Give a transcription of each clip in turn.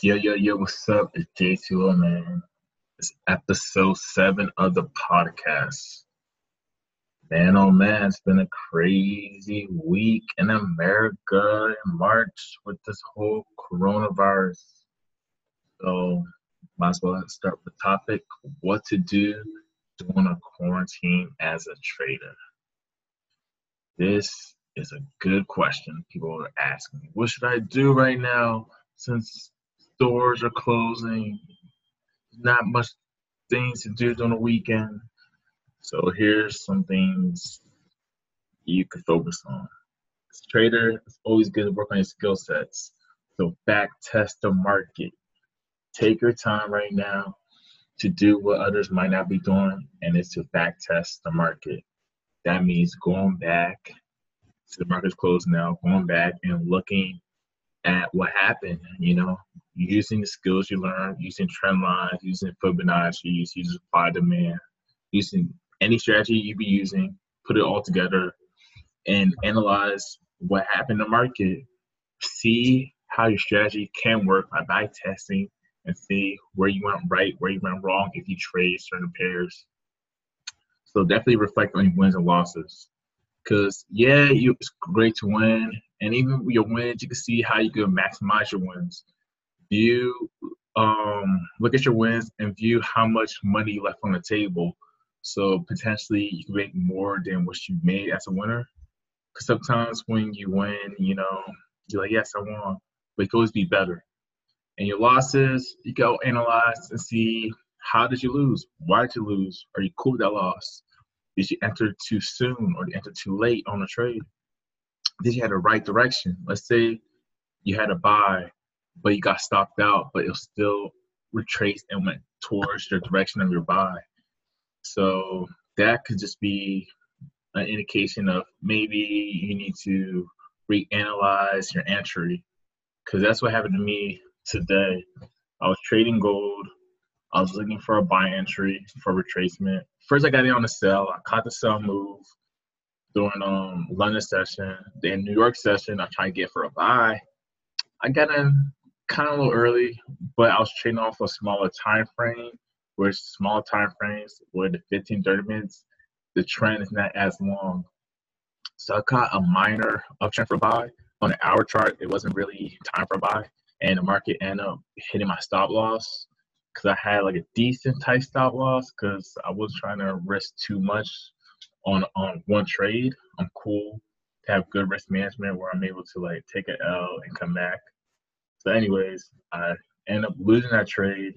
Yo, yo, yo, what's up? It's J2O, man. It's episode seven of the podcast. Man, oh man, it's been a crazy week in America in March with this whole coronavirus. So, might as well start with the topic what to do during a quarantine as a trader. This is a good question. People are asking, what should I do right now since stores are closing. Not much things to do during the weekend. So here's some things you could focus on. As trader, it's always good to work on your skill sets. So back test the market. Take your time right now to do what others might not be doing, and it's to back test the market. That means going back. So the market's closed now, going back and looking at what happened, you know, using the skills you learn, using trend lines, using Fibonacci, using supply demand, using any strategy you be using, put it all together and analyze what happened in the market. See how your strategy can work by back testing and see where you went right, where you went wrong if you trade certain pairs. So definitely reflect on your wins and losses. Because yeah, you, it's great to win, and even your wins, you can see how you can maximize your wins. View, um, look at your wins and view how much money left on the table. So potentially you can make more than what you made as a winner. Because sometimes when you win, you know, you're like, yes, I won, but it could always be better. And your losses, you go analyze and see how did you lose? Why did you lose? Are you cool with that loss? Did you enter too soon or enter too late on a trade? Did you have the right direction? Let's say you had a buy, but you got stopped out, but it still retraced and went towards the direction of your buy. So that could just be an indication of maybe you need to reanalyze your entry because that's what happened to me today. I was trading gold. I was looking for a buy entry for retracement. First, I got in on the sell. I caught the sell move during um London session. Then New York session, I tried to get for a buy. I got in kind of a little early, but I was trading off a smaller time frame, which small time frames, where the 15, 30 minutes, the trend is not as long. So I caught a minor uptrend for a buy. On the hour chart, it wasn't really time for a buy. And the market ended up hitting my stop loss because I had like a decent tight stop loss because I was trying to risk too much on on one trade. I'm cool to have good risk management where I'm able to like take an L and come back. So, anyways, I ended up losing that trade,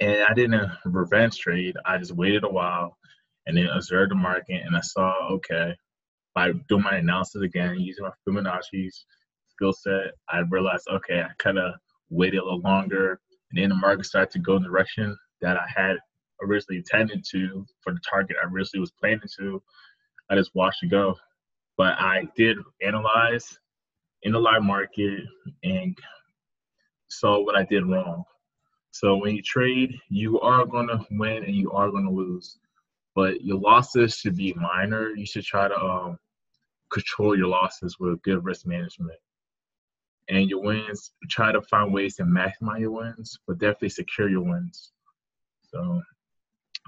and I didn't revenge trade. I just waited a while and then observed the market, and I saw okay by doing my analysis again using my Fibonacci's skill set, I realized okay, I kind of waited a little longer, and then the market started to go in the direction that I had originally intended to for the target I originally was planning to. I just watched it go. But I did analyze in the live market and saw what I did wrong. So when you trade, you are going to win and you are going to lose. But your losses should be minor. You should try to um, control your losses with good risk management. And your wins, try to find ways to maximize your wins, but definitely secure your wins. So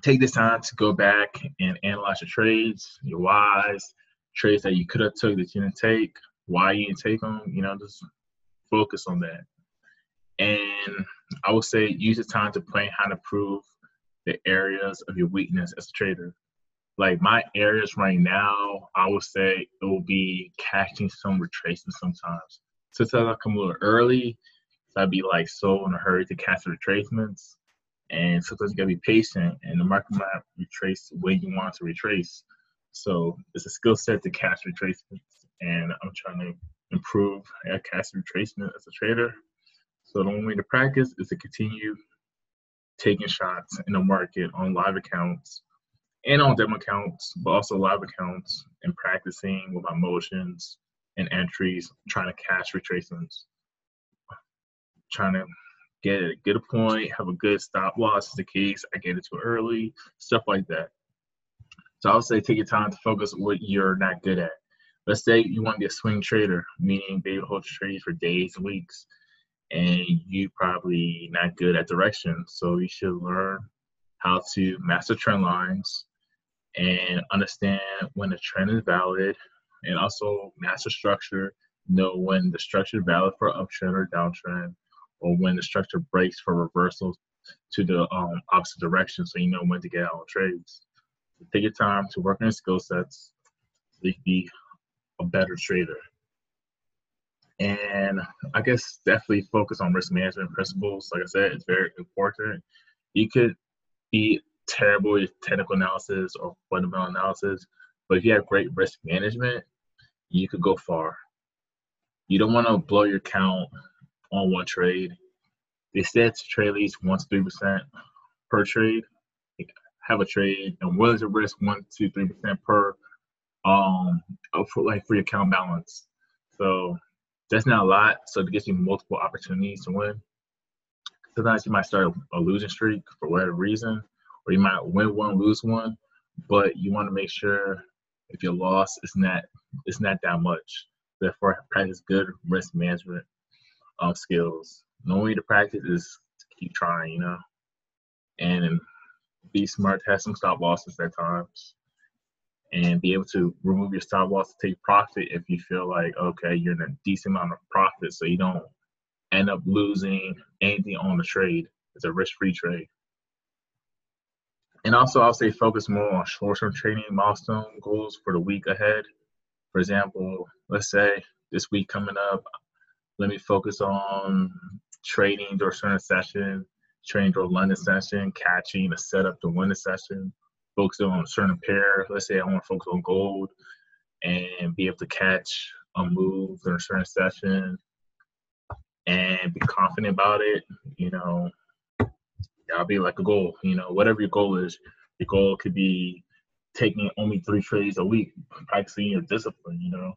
take this time to go back and analyze your trades, your whys, trades that you could have took that you didn't take, why you didn't take them. You know, just focus on that. And I would say use the time to plan how to improve the areas of your weakness as a trader. Like my areas right now, I would say it will be catching some retracements sometimes. Sometimes I come a little early, so I'd be like so in a hurry to catch retracements. And sometimes you gotta be patient and the market might retrace when you want to retrace. So it's a skill set to catch retracements and i'm trying to improve at catch retracement as a trader. So the only way to practice is to continue taking shots in the market on live accounts and on demo accounts but also live accounts and practicing with my motions and entries trying to catch retracements trying to get a point, have a good stop loss is the case. I get it too early, stuff like that. So I would say take your time to focus what you're not good at. Let's say you want to be a swing trader, meaning be able to hold trades for days, weeks, and you probably not good at direction. So you should learn how to master trend lines and understand when a trend is valid and also master structure, know when the structure is valid for uptrend or downtrend, or when the structure breaks for reversals to the um, opposite direction so you know when to get out on trades. So take your time to work on your skill sets so you can be a better trader. And I guess definitely focus on risk management principles. Like I said, it's very important. You could be terrible with technical analysis or fundamental analysis, but if you have great risk management, you could go far. You don't want to blow your count on one trade. They said to trade at least one to three percent per trade. Have a trade and willing to risk one to three percent per um for like for your account balance. So that's not a lot. So it gives you multiple opportunities to win. Sometimes you might start a losing streak for whatever reason, or you might win one, lose one, but you want to make sure if you lost, it's not it's not that much. Therefore, practice good risk management um, skills. The only way to practice is to keep trying, you know, and be smart. Have some stop losses at times, and be able to remove your stop loss to take profit if you feel like okay, you're in a decent amount of profit, so you don't end up losing anything on the trade. It's a risk-free trade. And also, I'll say focus more on short-term training milestone goals for the week ahead. For example, let's say this week coming up, let me focus on trading during certain session, trading during London session, catching a setup to win the session, focus on a certain pair. Let's say I want to focus on gold and be able to catch a move during a certain session and be confident about it. You know, that'll be like a goal. You know, whatever your goal is, your goal could be taking only three trades a week, practicing your discipline. You know,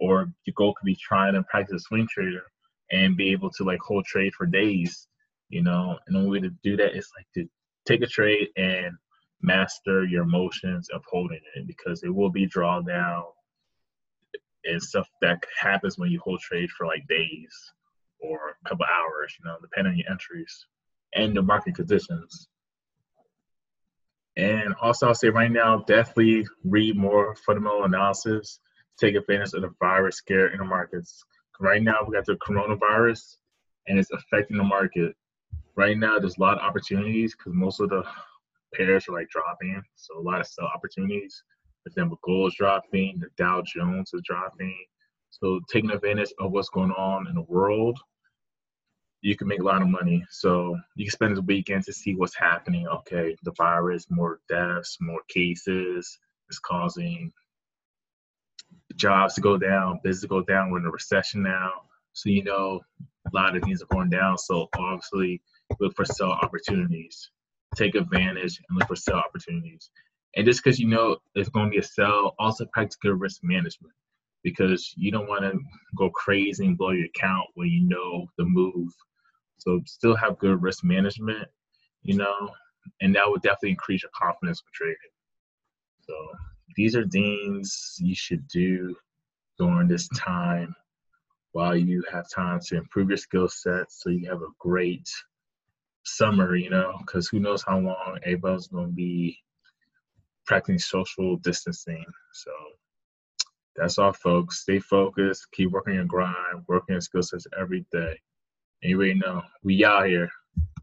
or your goal could be trying to practice a swing trader and be able to like hold trade for days. You know, and the way to do that is like to take a trade and master your emotions of holding it because it will be drawdown and stuff that happens when you hold trade for like days or a couple hours, you know, depending on your entries and the market conditions. And also, I'll say right now, definitely read more fundamental analysis, take advantage of the virus scare in the markets. Right now, we got the coronavirus, and it's affecting the market. Right now, there's a lot of opportunities because most of the pairs are like dropping, so a lot of sell opportunities. For example, gold is dropping, the Dow Jones is dropping. So taking advantage of what's going on in the world you can make a lot of money. So you can spend the weekend to see what's happening. Okay, the virus, more deaths, more cases is causing jobs to go down, business to go down. We're in a recession now. So you know a lot of things are going down. So obviously look for sell opportunities. Take advantage and look for sell opportunities. And just because you know it's going to be a sell, also practice good risk management because you don't want to go crazy and blow your account when you know the move so still have good risk management, you know, and that would definitely increase your confidence for trading. So these are things you should do during this time while you have time to improve your skill set so you have a great summer, you know, because who knows how long everybody's going to be practicing social distancing. So that's all, folks. Stay focused, keep working your grind, working your skill sets every day. Already know we out here.